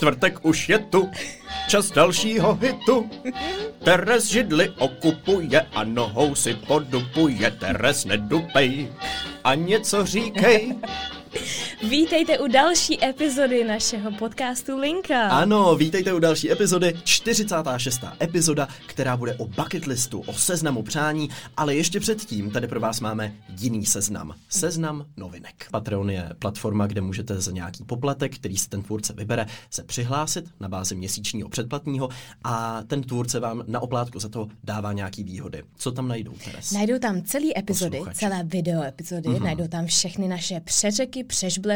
čtvrtek už je tu, čas dalšího hitu. Teres židli okupuje a nohou si podupuje, Teres nedupej a něco říkej. Vítejte u další epizody našeho podcastu Linka. Ano, vítejte u další epizody, 46. epizoda, která bude o bucket listu, o seznamu přání, ale ještě předtím tady pro vás máme jiný seznam. Seznam novinek. Patreon je platforma, kde můžete za nějaký poplatek, který si ten tvůrce vybere, se přihlásit na bázi měsíčního předplatního a ten tvůrce vám na oplátku za to dává nějaký výhody. Co tam najdou, Teres? Najdou tam celé epizody, Posluchači. celé video epizody, mm-hmm. najdou tam všechny naše přeřeky,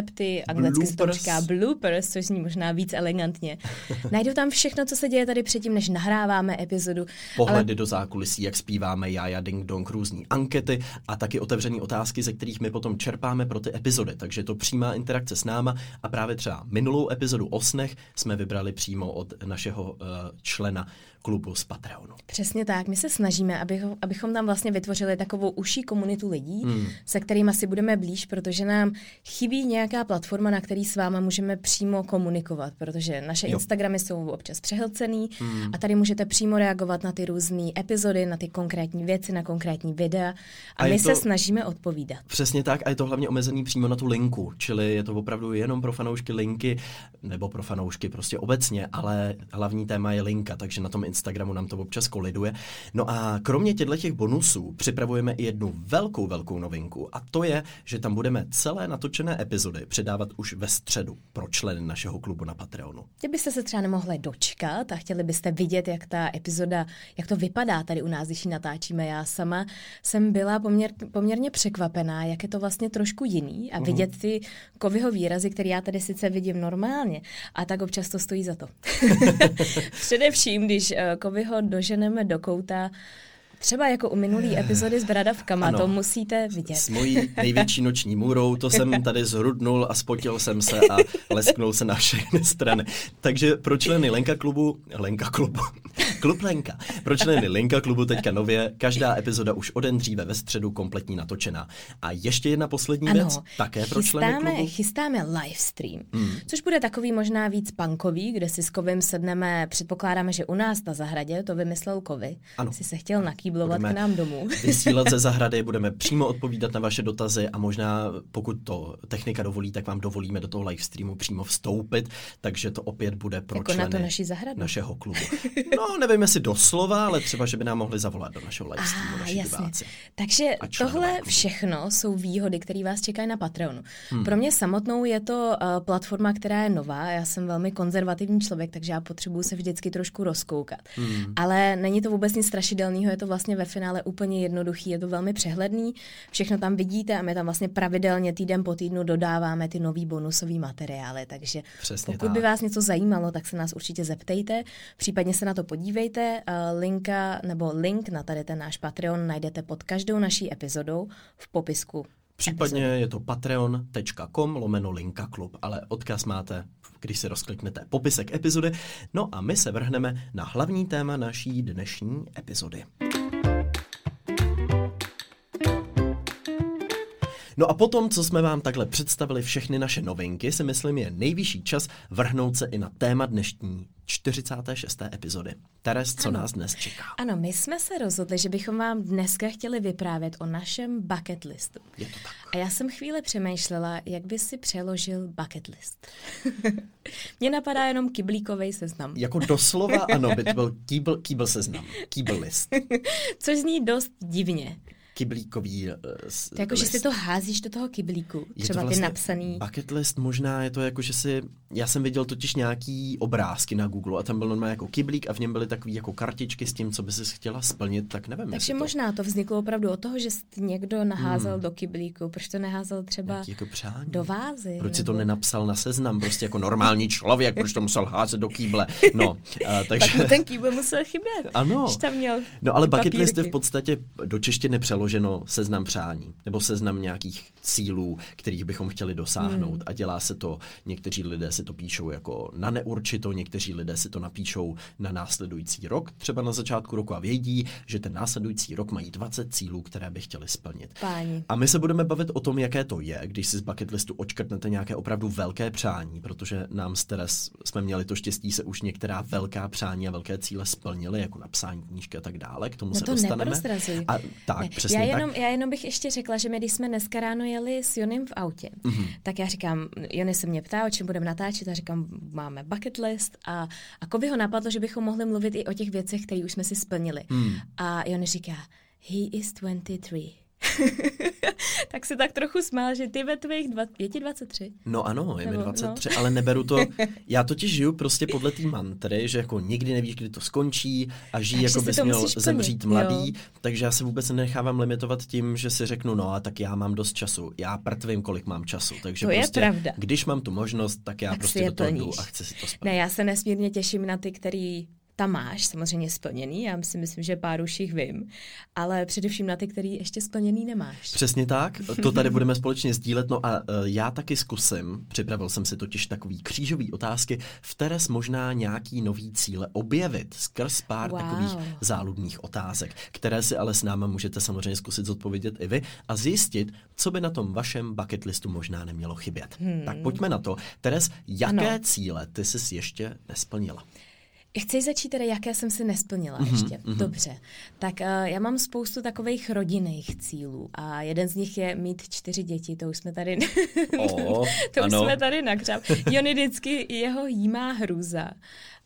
přežblepty, anglicky se to říká bloopers, což zní možná víc elegantně. najdou tam všechno, co se děje tady předtím, než nahráváme epizodu. Pohledy do zákulisí, jak zpíváme Jaja Ding Dong, různý ankety a taky otevřené otázky, ze kterých my potom čerpáme pro ty epizody. Takže to přímá interakce s náma a právě třeba minulou epizodu o snech jsme vybrali přímo od našeho uh, člena klubu z Patreonu. Přesně tak. My se snažíme, abychom, abychom tam vlastně vytvořili takovou užší komunitu lidí, hmm. se kterými si budeme blíž, protože nám chybí nějaká platforma, na který s váma můžeme přímo komunikovat, protože naše Jo. Instagramy jsou občas přehlcený hmm. a tady můžete přímo reagovat na ty různé epizody, na ty konkrétní věci, na konkrétní videa a, A my to... se snažíme odpovídat. Přesně tak a je to hlavně omezený přímo na tu linku, čili je to opravdu jenom pro fanoušky linky, nebo pro fanoušky prostě obecně, ale hlavní téma je linka, takže na tom Instagramu nám to občas koliduje. No a kromě těchto těch bonusů připravujeme i jednu velkou, velkou novinku a to je, že tam budeme celé natočené epizody předávat už ve středu pro členy našeho klubu na Patreonu. Kdybyste se třeba nemohli dočkat a chtěli byste vidět, jak ta epizoda, jak to vypadá tady u nás, když ji natáčíme, já sama jsem byla poměr, poměrně překvapená, jak je to vlastně trošku jiný a vidět ty kovyho výrazy, které já tady sice vidím normálně, a tak občas to stojí za to. Především, když kovyho doženeme do kouta, třeba jako u minulý epizody s bradavkama, Ano. to musíte vidět. S mojí největší noční můrou, to jsem tady zhrudnul a spotil jsem se a lesknul se na všechny strany. Takže pro členy Lenka klubu, Lenka klubu, klub Lenka, pro členy Lenka klubu teďka nově, každá epizoda už o den dříve ve středu kompletní natočená. A ještě jedna poslední věc, také pro členy chystáme, klubu. chystáme live stream, hmm. což bude takový možná víc punkový, kde si s Kovim sedneme, předpokládáme, že u nás na zahradě, to vymyslel Kovy, Ano. si se chtěl nakýblovat Budeme k nám domů. Vysílat ze zahrady, budeme přímo odpovídat na vaše dotazy a možná, pokud to technika dovolí, tak vám dovolíme do toho live streamu přímo vstoupit, takže to opět bude pro Jako na členy to naši zahradu. našeho klubu. No, nevím jestli doslova, ale třeba, že by nám mohli zavolat do našeho live streamu Ah, naši jasně. diváci. Takže tohle klubu. všechno jsou výhody, které vás čekají na Patreonu. Hmm. Pro mě samotnou je to uh, platforma, která je nová. Já jsem velmi konzervativní člověk, takže já potřebuji se vždycky trošku rozkoukat. Hmm. Ale není to vůbec nic strašidelného, je to vlastně ve finále úplně jednoduchý, je to velmi přehledný. Všechno tam vidíte a my tam vlastně pravidelně týden po týdnu dodáváme ty nový bonusové materiály. Takže Přesně pokud tak. by vás něco zajímalo, tak se nás určitě zeptejte, případně se na to podívejte. Uh, linka nebo link na tady ten náš Patreon najdete pod každou naší epizodou v popisku. Případně je to patreon.com lomeno linka klub, ale odkaz máte, když si rozkliknete popisek epizody. No a my se vrhneme na hlavní téma naší dnešní epizody. No a potom, co jsme vám takhle představili všechny naše novinky, si myslím je nejvyšší čas vrhnout se i na téma dnešní 46. epizody. Teres, co nás dnes čeká? Ano, my jsme se rozhodli, že bychom vám dneska chtěli vyprávět o našem bucket listu. Je to tak. A já jsem chvíli přemýšlela, jak by si přeložil bucket list. Mně napadá jenom kyblíkový seznam, Jako doslova, ano, by to byl kýbl, kýbl seznam, kýbl list. což zní dost divně. Kyblíkový s- To jako, že si to házíš do toho kyblíku, Je to třeba vlastně ty napsaný. Bucket list možná je to jako, že si... Já jsem viděl totiž nějaký obrázky na Google a tam byl normálně jako kyblík a v něm byly takový jako kartičky s tím, co by si chtěla splnit, tak nevím, Takže to možná to vzniklo opravdu od toho, že jsi někdo naházel hmm. do kyblíku. Proč to neházel třeba jako přání. do vázy? Proč si to nebo- nenapsal na seznam, prostě jako normální člověk, proč to musel házet do kýble. No, uh, takže... Tak mu ten kýbl musel chybět. Ano. Tam měl No ale bucket list je v podstatě do češtiny přeložený vyloženo seznam přání nebo seznam nějakých cílů, kterých bychom chtěli dosáhnout. Hmm. A dělá se to, někteří lidé si to píšou jako na neurčito, někteří lidé si to napíšou na následující rok, třeba na začátku roku a vědí, že ten následující rok mají 20 cílů, které by chtěli splnit. Páni. A my se budeme bavit o tom, jaké to je, když si z bucket listu očkrtnete nějaké opravdu velké přání, protože nám s Teres jsme měli to štěstí se už některá velká přání a velké cíle splnily, jako napsání knížky a tak dále. K tomu no se to dostaneme. A tak, ne. přesně já jenom, tak. Já jenom bych ještě řekla, že my, když jsme dneska ráno jeli s Jonem v autě, mm-hmm. tak já říkám, Jony se mě ptá, o čem budeme natáčet, a říkám, máme bucket list a, a Kovi ho napadlo, že bychom mohli mluvit i o těch věcech, které už jsme si splnili. Mm. A Jon říká, he is 23. tak se tak trochu smál, že ty ve tvých 23. No ano, je mi 23, no. ale neberu to. Já totiž žiju prostě podle té mantry, že jako nikdy nevíš, kdy to skončí a žijí jako bys měl zemřít mladý, jo. takže já se vůbec nenechávám limitovat tím, že si řeknu, no a tak já mám dost času. Já prtvím, kolik mám času. Takže to prostě, je pravda. když mám tu možnost, tak já tak prostě do toho jdu a chci si to splnit. Ne, já se nesmírně těším na ty, který tam máš samozřejmě splněný, já si myslím, že pár už jich vím, ale především na ty, který ještě splněný nemáš. Přesně tak, to tady budeme společně sdílet, no a uh, já taky zkusím, připravil jsem si totiž takový křížový otázky, v teres možná nějaký nový cíle objevit skrz pár wow. takových záludných otázek, které si ale s náma můžete samozřejmě zkusit zodpovědět i vy a zjistit, co by na tom vašem bucket listu možná nemělo chybět. Hmm. Tak pojďme na to. Teres, jaké ano. cíle ty jsi ještě nesplnila? Chci začít tedy, jaké jsem si nesplnila mm-hmm, ještě. Mm-hmm. Dobře. Tak uh, já mám spoustu takových rodinných cílů a jeden z nich je mít čtyři děti. To už jsme tady, oh, to ano. už jsme tady nakřáp. Jony vždycky jeho jímá hrůza,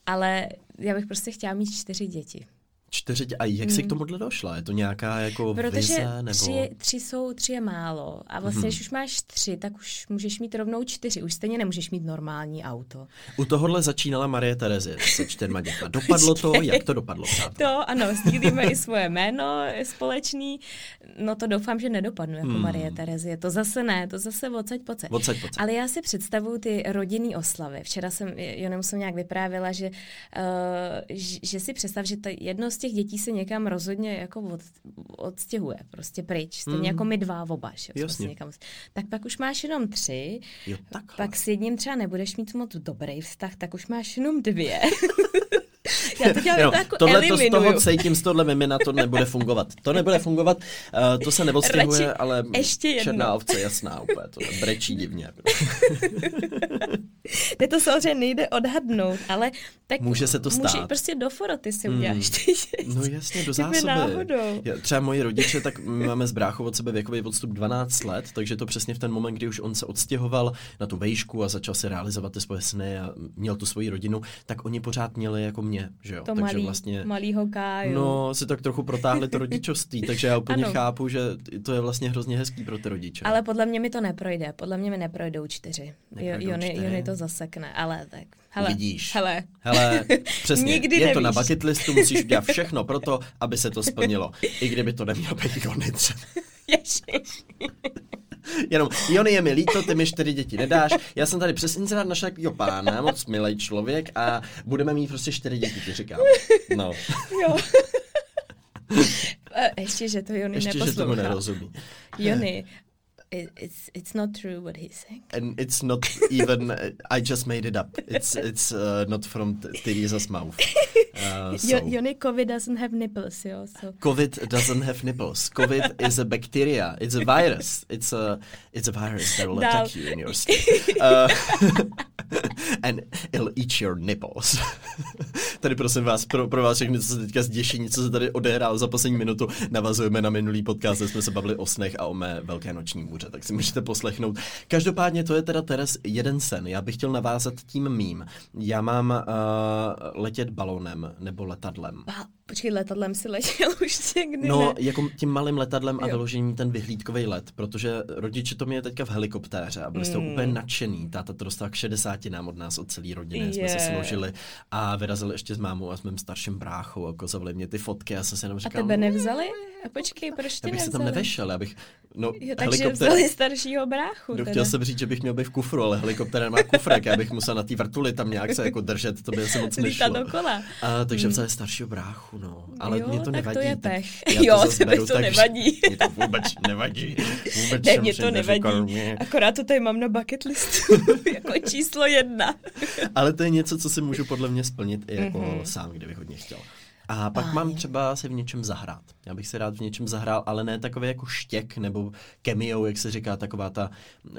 ale já bych prostě chtěla mít čtyři děti. Čtyři, a jak jsi mm. k tomuhle došla? Je to nějaká jako Protože vize? Nebo... Tři, tři jsou, tři je málo. A vlastně, mm. když už máš tři, tak už můžeš mít rovnou čtyři. Už stejně nemůžeš mít normální auto. U tohohle začínala Marie Terezie se čtyřma dětma. Dopadlo to? Jak to dopadlo? Přátel? To ano, sdílíme i svoje jméno společný. No to doufám, že nedopadnu jako mm. Marie Terezie. To zase ne, to zase odsaď pocať. Odsaď pocať. Ale já si představuju ty rodinný oslavy. Včera jsem jenom jsem nějak vyprávěla, že, uh, že si představ, že to jedno z těch dětí se někam rozhodně jako od, odstěhuje, prostě pryč. Stejně mm. jako my dva oba, že? Jasně. Někam, tak pak už máš jenom tři, jo, pak s jedním třeba nebudeš mít moc dobrý vztah, tak už máš jenom dvě. Já to dělám jako tohle to z toho cítím, z tohle mimina, to nebude fungovat. To nebude fungovat, uh, to se neodstěhuje, ale ještě jedno. černá ovce jasná úplně, to brečí divně. Te to samozřejmě nejde odhadnout, ale tak může se to stát. Může, prostě do foroty si uděláš ty No jasně, do zásoby. Náhodou. Já, třeba moji rodiče, tak my máme s bráchou od sebe věkový odstup 12 let, takže to přesně v ten moment, kdy už on se odstěhoval na tu vejšku a začal si realizovat ty svoje sny a měl tu svoji rodinu, tak oni pořád měli jako mě, že jo. To takže malý, vlastně, malýho káju. No, si tak trochu protáhli to rodičovství, takže já úplně ano. chápu, že to je vlastně hrozně hezký pro ty rodiče. Ale podle mě mi to neprojde, podle mě mi neprojdou čtyři. Neprojdou Jony, čtyři. Jony to zasekne, ale tak. Hele, Vidíš. Hele. Hele, přesně. Nikdy je nevíš. to na bucket listu, musíš udělat všechno pro to, aby se to splnilo. I kdyby to nemělo být Jony třeba. Ježiš. Jenom, Jony, je mi líto, ty mi čtyři děti nedáš. Já jsem tady přes inzerát našel takovýho pána, moc milý člověk a budeme mít prostě čtyři děti, ti říkám. No. Jo. Ještě, že to Jony Ještě, neposlouchá. že tomu nerozumí. Jony, it's it's not true what he's saying. And it's not even I just made it up. It's it's uh, not from Teresa's mouth. Uh, so. COVID doesn't have nipples, jo. So. COVID doesn't have nipples. COVID is a bacteria. It's a virus. It's a it's a virus that will attack you in your skin. Uh, and it'll eat your nipples. tady prosím vás, pro, pro vás všechny, co se teďka zděšení, co se tady odehrálo za poslední minutu, navazujeme na minulý podcast, kde jsme se bavili o snech a o mé velké noční můře, tak si můžete poslechnout. Každopádně to je teda Teres jeden sen. Já bych chtěl navázat tím mým. Já mám uh, letět balonem nebo letadlem. Ba- Počkej, letadlem si letěl už někdy, No, ne? jako tím malým letadlem a Jo. vyložení ten vyhlídkový let, protože rodiče to měli teďka v helikoptéře a byli z toho Mm. úplně nadšený. Táta to dostal k 60 nám od nás, od celé rodiny. Jsme se složili a vyrazili ještě s mámou a s mým starším bráchou a kozovali mě ty fotky. Já jsem si jenom A říkal, tebe "Mm, nevzali? A počkej, proč já tě bych se tam nevzali? nevešel, já bych No, jo, takže vzali staršího bráchu. No, chtěl jsem říct, že bych měl být v kufru, ale helikoptéra nemá kufrek, já bych musel na té vrtuli tam nějak se jako držet, to by se moc nešlo. dokola. A, takže hmm. vzali staršího bráchu, no. Ale jo, mě to nevadí. to je pech. Tak jo, to tebe to tak, nevadí. Mě to vůbec nevadí. Vůbec ne, mě to nevadí. Mě. Akorát to tady mám na bucket listu jako číslo jedna. ale to je něco, co si můžu podle mě splnit i jako mm-hmm. sám, kdybych hodně chtěl. A pak ah, mám třeba se v něčem zahrát. Já bych se rád v něčem zahrál, ale ne takový jako štěk nebo cameo, jak se říká, taková ta... Uh,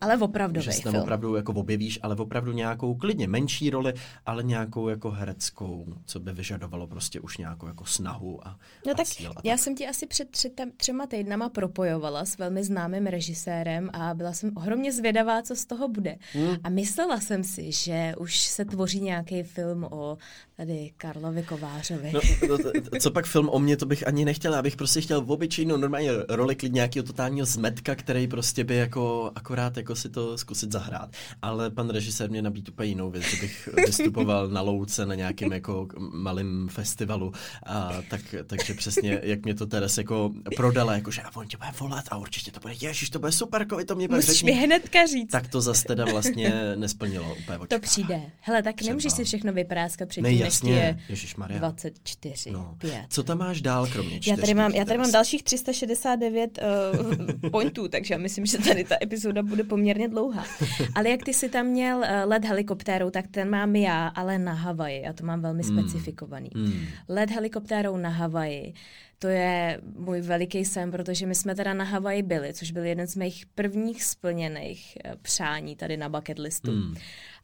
ale opravdu Že se tam opravdu jako objevíš, ale opravdu nějakou klidně menší roli, ale nějakou jako hereckou, co by vyžadovalo prostě už nějakou jako snahu a No a tak cíl a já tak. jsem ti asi před tři, třema týdnama propojovala s velmi známým režisérem a byla jsem ohromně zvědavá, co z toho bude. Hmm. A myslela jsem si, že už se tvoří nějaký film o tady Karlovi Kovářovi pravý. No, no co pak film o mě, to bych ani nechtěl, já bych prostě chtěl v obyčejnou normální roli klid nějakého totálního zmetka, který prostě by jako akorát jako si to zkusit zahrát. Ale pan režisér mě nabít úplně jinou věc, že bych vystupoval na louce na nějakém jako malém festivalu. A tak, takže přesně, jak mě to Teres jako prodala, jako že a on tě bude volat a určitě to bude, ježiš, to bude super, kovi to mě bude Musíš mi hnedka říct. Tak to zase teda vlastně nesplnilo úplně očekává. To přijde. Hele, tak nemůžeš si všechno vypráskat předtím, než je Maria. 20 čtyři, no. pět. Co tam máš dál, kromě čtyř? Já tady mám, já tady mám dalších 369 uh, eh, pointů, takže já myslím, že tady ta epizoda bude poměrně dlouhá. Ale jak ty si tam měl eh, let helikoptérou, tak ten mám já, ale na Havaji. Já to mám velmi mm. specifikovaný. Mm. Let helikoptérou na Havaji. To je můj veliký sen, protože my jsme teda na Havaji byli, což byl jeden z mých prvních splněných eh, přání tady na bucket listu. Mm.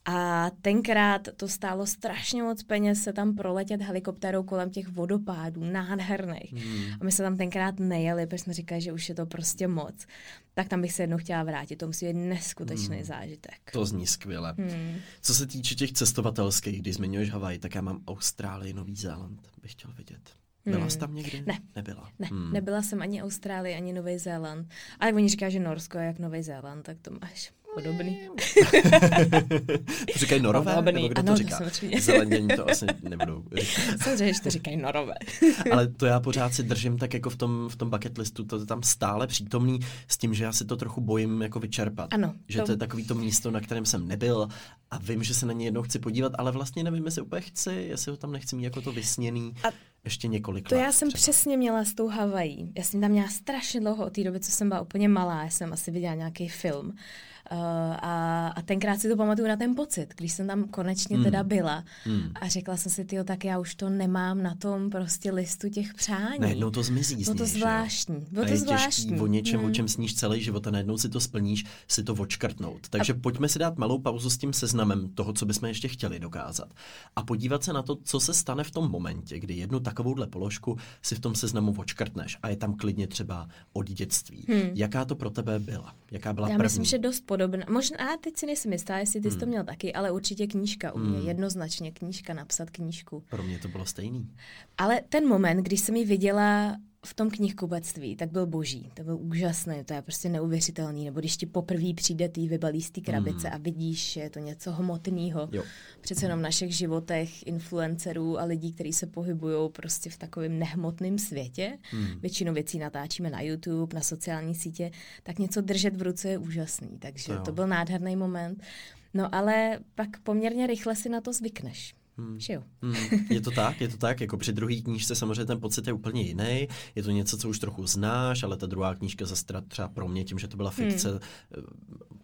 A tenkrát to stálo strašně moc peněz se tam proletět helikoptérou kolem těch vodopádů, nádherných. Hmm. A my se tam tenkrát nejeli, protože jsme říkali, že už je to prostě moc. Tak tam bych se jednou chtěla vrátit. To musí být neskutečný hmm. zážitek. To zní skvěle. Hmm. Co se týče těch cestovatelských, když zmiňuješ Havaj, tak já mám Austrálii, Nový Zéland, bych chtěl vidět. Byla hmm. jsi tam někdy? Ne. Nebyla? Ne, hmm. nebyla jsem ani Austrálii, ani Nový Zéland. Ale oni říkají, že Norsko je jak Nový Zéland, tak to máš podobný. to říkají norové? Podobný. Nebo kdo ano, to říká? Zelenění to asi nebudou říkat. Samozřejmě, že to říkají norové. Ale to já pořád si držím tak jako v tom, v tom bucket listu, to je tam stále přítomný s tím, že já si to trochu bojím jako vyčerpat. Ano. Že to, to je takový to místo, na kterém jsem nebyl a vím, že se na ně jednou chci podívat, ale vlastně nevím, jestli úplně chci, jestli ho tam nechci mít jako to vysněný. A ještě několik To let já jsem třeba. přesně měla s tou Havají. Já jsem tam měla strašně dlouho od té doby, co jsem byla úplně malá. Já jsem asi viděla nějaký film. Uh, a, a tenkrát si to pamatuju na ten pocit, když jsem tam konečně mm. teda byla mm. a řekla jsem si, tyjo, tak já už to nemám na tom prostě listu těch přání. Najednou to zmizí Bylo to zvláštní. Bylo to je zvláštní. Těžký o něčem, mm. o čem sníš celý život a najednou si to splníš, si to očkrtnout. Takže a... pojďme si dát malou pauzu s tím seznamem toho, co bychom ještě chtěli dokázat. A podívat se na to, co se stane v tom momentě, kdy jednu takovouhle položku si v tom seznamu očkrtneš a je tam klidně třeba od dětství. Hmm. Jaká to pro tebe byla? Jaká byla Já první? myslím, že dost podobná. Možná, teď si nejsem jistá, jestli ty jsi to hmm. měl taky, ale určitě knížka u mě, hmm. jednoznačně knížka, napsat knížku. Pro mě to bylo stejný. Ale ten moment, když jsem ji viděla v tom knihkupectví, tak byl boží, to byl úžasný, to je prostě neuvěřitelný, nebo když ti poprvé přijde tý vybalí z té krabice mm. a vidíš, že je to něco hmotného. Přece jenom v našich životech influencerů a lidí, kteří se pohybují prostě v takovém nehmotném světě, mm. většinou věcí natáčíme na YouTube, na sociální sítě, tak něco držet v ruce je úžasný, takže to, to byl nádherný moment. No ale pak poměrně rychle si na to zvykneš. Hmm. Hmm. Je to tak, je to tak. Jako při druhé knížce samozřejmě ten pocit je úplně jiný. Je to něco, co už trochu znáš, ale ta druhá knížka zase třeba pro mě, tím, že to byla hmm. fikce, hmm.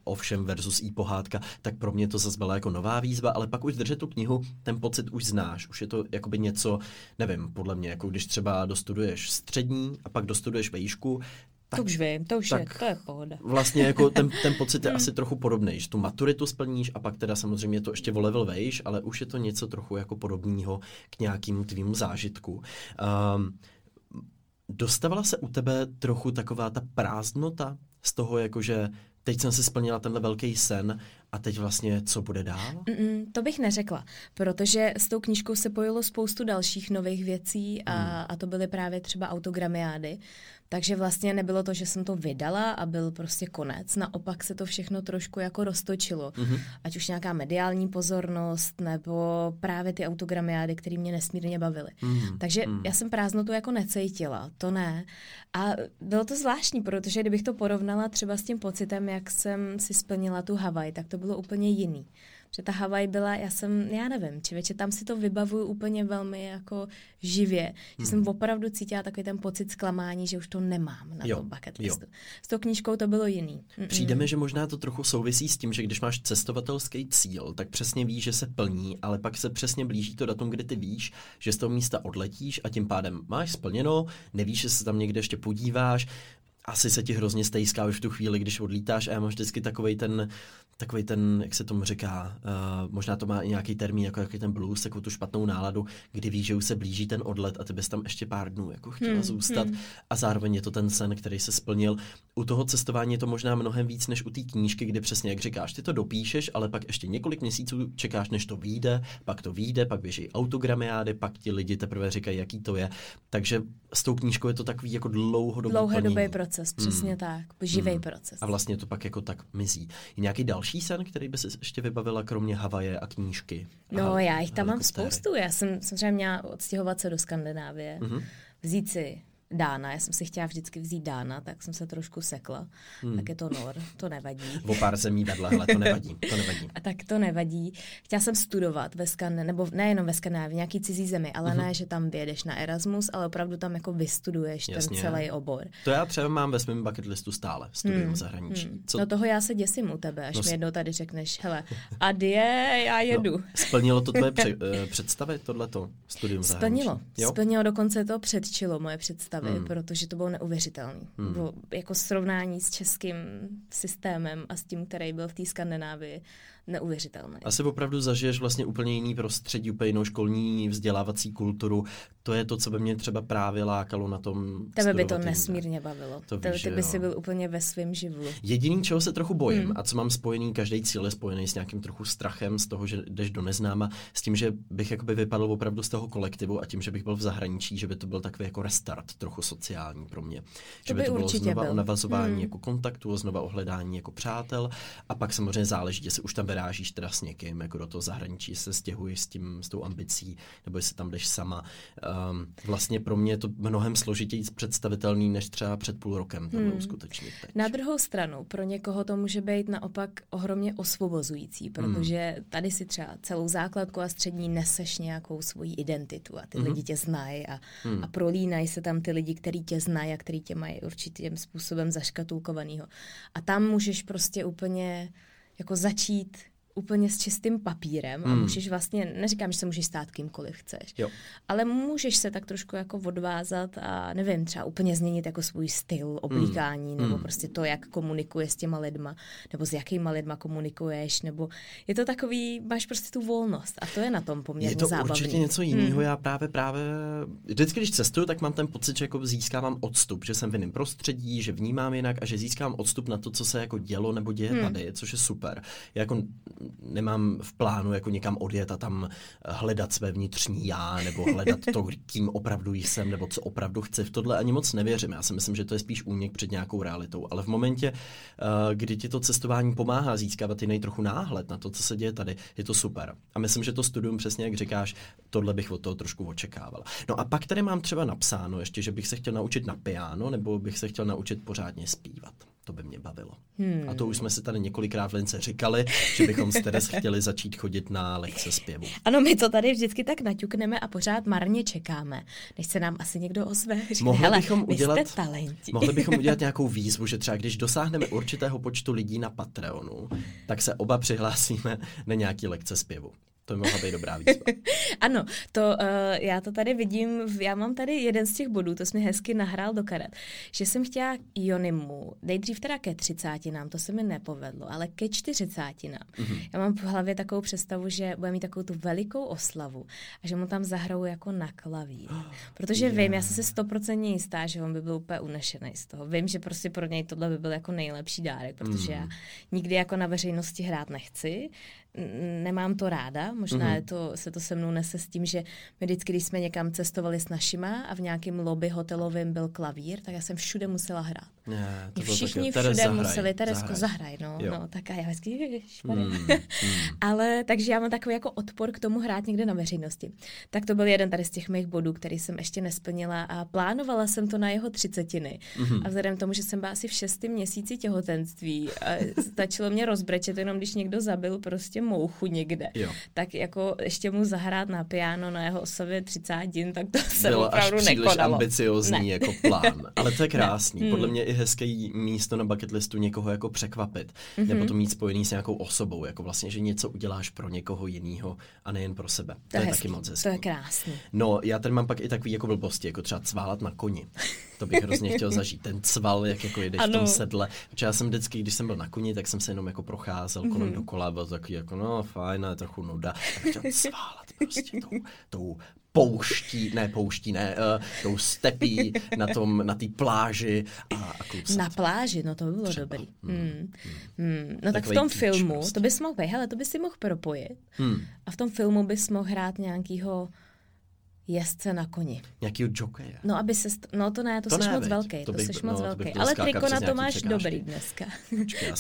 ovšem versus i pohádka, tak pro mě to zase byla jako nová výzva, ale pak už držet tu knihu, ten pocit už znáš. Už je to jakoby něco, nevím, podle mě, jako když třeba dostuduješ střední a pak dostuduješ vejšku, tak, to už vím, to už je, to je pohoda. Vlastně jako ten, ten pocit je asi trochu podobný, že tu maturitu splníš a pak teda samozřejmě to ještě o level vejš, ale už je to něco trochu jako podobného k nějakému tvýmu zážitku. Um, dostavala se u tebe trochu taková ta prázdnota z toho, jakože teď jsem si splnila tenhle velký sen a teď vlastně co bude dál? Mm-mm, to bych neřekla, protože s tou knížkou se pojilo spoustu dalších nových věcí a, hmm. a to byly právě třeba autogramiády. Takže vlastně nebylo to, že jsem to vydala a byl prostě konec. Naopak se to všechno trošku jako roztočilo. Mm-hmm. Ať už nějaká mediální pozornost, nebo právě ty autogramiády, které mě nesmírně bavily. Mm-hmm. Takže mm-hmm. já jsem prázdnotu jako necítila, to ne. A bylo to zvláštní, protože kdybych to porovnala třeba s tím pocitem, jak jsem si splnila tu Havaj, tak to bylo úplně jiný že ta Havaj byla, já jsem, já nevím, čivěče, tam si to vybavuju úplně velmi jako živě, hmm. že jsem hmm. opravdu cítila takový ten pocit zklamání, že už to nemám na jo, tom bucket listu. Jo. S tou knížkou to bylo jiný. Mm-mm. Přijde mi, že možná to trochu souvisí s tím, že když máš cestovatelský cíl, tak přesně víš, že se plní, ale pak se přesně blíží to datum, kdy ty víš, že z toho místa odletíš a tím pádem máš splněno, nevíš, že se tam někde ještě podíváš, asi se ti hrozně stejská už v tu chvíli, když odlítáš a já mám vždycky takový ten, takový ten, jak se tomu říká, uh, možná to má i nějaký termín, jako jaký ten blues, takovou tu špatnou náladu, kdy víš, že už se blíží ten odlet a ty bys tam ještě pár dnů jako chtěla hmm, zůstat hmm. a zároveň je to ten sen, který se splnil. U toho cestování je to možná mnohem víc než u té knížky, kde přesně jak říkáš, ty to dopíšeš, ale pak ještě několik měsíců čekáš, než to vyjde, pak to vyjde, pak běží autogramiády, pak ti lidi teprve říkají, jaký to je. Takže s tou knížkou je to takový jako dlouhodobý, dlouhodobý proces, přesně hmm. tak, živý hmm. proces. A vlastně to pak jako tak mizí. Je nějaký další sen, který by si ještě vybavila, kromě Havaje a knížky? No, a já jich tam mám spoustu. Já jsem samozřejmě měla odstěhovat se do Skandinávie, mm-hmm. vzít si Dána, já jsem si chtěla vždycky vzít Dána, tak jsem se trošku sekla. Hmm. Tak je to nor, to nevadí. O pár zemí vedle, ale to nevadí, to nevadí. A tak to nevadí. Chtěla jsem studovat ve Skandinávii, nebo nejenom ve Skandinávii, nějaký cizí zemi, ale uh-huh. ne, že tam vyjedeš na Erasmus, ale opravdu tam jako vystuduješ Jasně. ten celý obor. To já třeba mám ve svém bucket listu stále, studium hmm. zahraničí. Hmm. Co... No toho já se děsím u tebe, až no, mi jednou tady řekneš, hele, adie, já no, jedu. No, splnilo to tvoje pře- eh, představy, tohleto studium Splnilo. zahraničí? Splnilo. Splnilo, dokonce to předčilo moje představy představy, hmm. protože to bylo neuvěřitelné. Bylo jako srovnání s českým systémem a s tím, který byl v té Skandinávii, neuvěřitelné. Asi opravdu zažiješ vlastně úplně jiný prostředí, úplně jinou školní vzdělávací kulturu. To je to, co by mě třeba právě lákalo na tom. Tebe by to nesmírně bavilo. To víš, ty by si byl úplně ve svém živlu. Jediný, čeho se trochu bojím hmm. a co mám spojený, každý cíl je spojený s nějakým trochu strachem z toho, že jdeš do neznáma, s tím, že bych jakoby vypadl opravdu z toho kolektivu a tím, že bych byl v zahraničí, že by to byl takový jako restart trochu sociální pro mě. To že by, by to bylo znova byl. o navazování hmm. jako kontaktu, znova o hledání jako přátel a pak samozřejmě záleží, jestli už tam vyrážíš teda s někým, jako do toho zahraničí, se stěhuješ s tím, s tou ambicí, nebo jestli tam jdeš sama. Um, vlastně pro mě je to mnohem složitěji představitelný, než třeba před půl rokem to hmm. uskutečnit teď. Na druhou stranu, pro někoho to může být naopak ohromně osvobozující, hmm. protože hmm. tady si třeba celou základku a střední neseš nějakou svoji identitu a ty hmm. lidi tě znají a, hmm. a prolínají se tam ty lidi, kteří tě znají a kteří tě mají určitým způsobem zaškatulkovanýho. A tam můžeš prostě úplně jako začít úplně s čistým papírem hmm. a můžeš vlastně, neříkám, že se můžeš stát kýmkoliv chceš, jo. ale můžeš se tak trošku jako odvázat a nevím, třeba úplně změnit jako svůj styl oblíkání hmm. nebo hmm. prostě to, jak komunikuješ s těma lidma, nebo s jakýma lidma komunikuješ, nebo je to takový, máš prostě tu volnost a to je na tom poměrně Je to zábavný. určitě něco jiného, hmm. já právě právě, vždycky, když cestuju, tak mám ten pocit, že jako získávám odstup, že jsem v jiném prostředí, že vnímám jinak a že získám odstup na to, co se jako dělo nebo děje hmm. tady, což je super. Já jako nemám v plánu jako někam odjet a tam hledat své vnitřní já, nebo hledat to, kým opravdu jsem, nebo co opravdu chci. V tohle ani moc nevěřím. Já si myslím, že to je spíš únik před nějakou realitou. Ale v momentě, eh, kdy ti to cestování pomáhá získávat jiný trochu náhled na to, co se děje tady, je to super. A myslím, že to studium přesně, jak říkáš, tohle bych od toho trošku očekával. No a pak tady mám třeba napsáno ještě, že bych se chtěl naučit na piano, nebo bych se chtěl naučit pořádně zpívat to by mě bavilo. Hmm. A to už jsme si tady několikrát v lince říkali, že bychom s Teres chtěli začít chodit na lekce zpěvu. Ano, my to tady vždycky tak naťukneme a pořád marně čekáme, než se nám asi někdo ozve. Říkne, mohli bychom udělat, mohli bychom udělat nějakou výzvu, že třeba když dosáhneme určitého počtu lidí na Patreonu, tak se oba přihlásíme na nějaký lekce zpěvu. To by mohla být dobrá výzva. ano, to uh, já to tady vidím, já mám tady jeden z těch bodů, to jsi mi hezky nahrál do karet, že jsem chtěla Jonimu, nejdřív teda ke třicátinám, to se mi nepovedlo, ale ke čtyřicátinám. Mm-hmm. Já mám v hlavě takovou představu, že bude mít takovou tu velikou oslavu a že mu tam zahrajou jako na klavír. Protože yeah. vím, já jsem si stoprocentně jistá, že on by byl úplně unešený z toho. Vím, že prostě pro něj tohle by byl jako nejlepší dárek, protože mm. já nikdy jako na veřejnosti hrát nechci, nemám to ráda, možná mm-hmm. je to, se to se mnou nese s tím, že my vždycky, když jsme někam cestovali s našima a v nějakém lobby hotelovém byl klavír, tak já jsem všude musela hrát. Ne, to všichni všude zahraj, museli, Teresko, zahraj, zahraj no, no, tak a já vždycky, mm, mm. Ale, takže já mám takový jako odpor k tomu hrát někde na veřejnosti. Tak to byl jeden tady z těch mých bodů, který jsem ještě nesplnila a plánovala jsem to na jeho třicetiny. Mm-hmm. A vzhledem k tomu, že jsem byla asi v šestém měsíci těhotenství a stačilo mě rozbrečet, jenom když někdo zabil prostě mouchu někde, jo. tak jako ještě mu zahrát na piano na jeho osově 30 hodin, tak to se Bylo opravdu až nekonalo. ambiciozní ne. jako plán. Ale to je krásný. Ne. Podle hmm. mě i hezké místo na bucket listu někoho jako překvapit. Mm-hmm. Nebo to mít spojený s nějakou osobou. Jako vlastně, že něco uděláš pro někoho jiného a nejen pro sebe. To, to je, je taky moc hezký. To je krásný. No, já tady mám pak i takový jako blbosti, jako třeba cválat na koni. To bych hrozně chtěl zažít. Ten cval, jak jako jedeš ano. v tom sedle. Protože já jsem vždycky, když jsem byl na koni, tak jsem se jenom jako procházel mm-hmm. kolem dokola, byl takový jako, no fajn, ale trochu nuda. Tak chtěl cválat prostě tou, tou pouští, ne pouští, ne, uh, tou stepí na tom, na té pláži a, a. Na pláži, no to by bylo Třeba. dobrý. Hmm. Hmm. Hmm. No tak v tom filmu, prostě. to bys mohl, hele, to bys si mohl propojit hmm. a v tom filmu bys mohl hrát nějakýho jezdce na koni. Nějakýho jokeje. No, aby se, st- no to ne, to, to jsi moc velký, to, bych, to jsi moc no, velký. Ale triko na to máš překážky. dobrý dneska.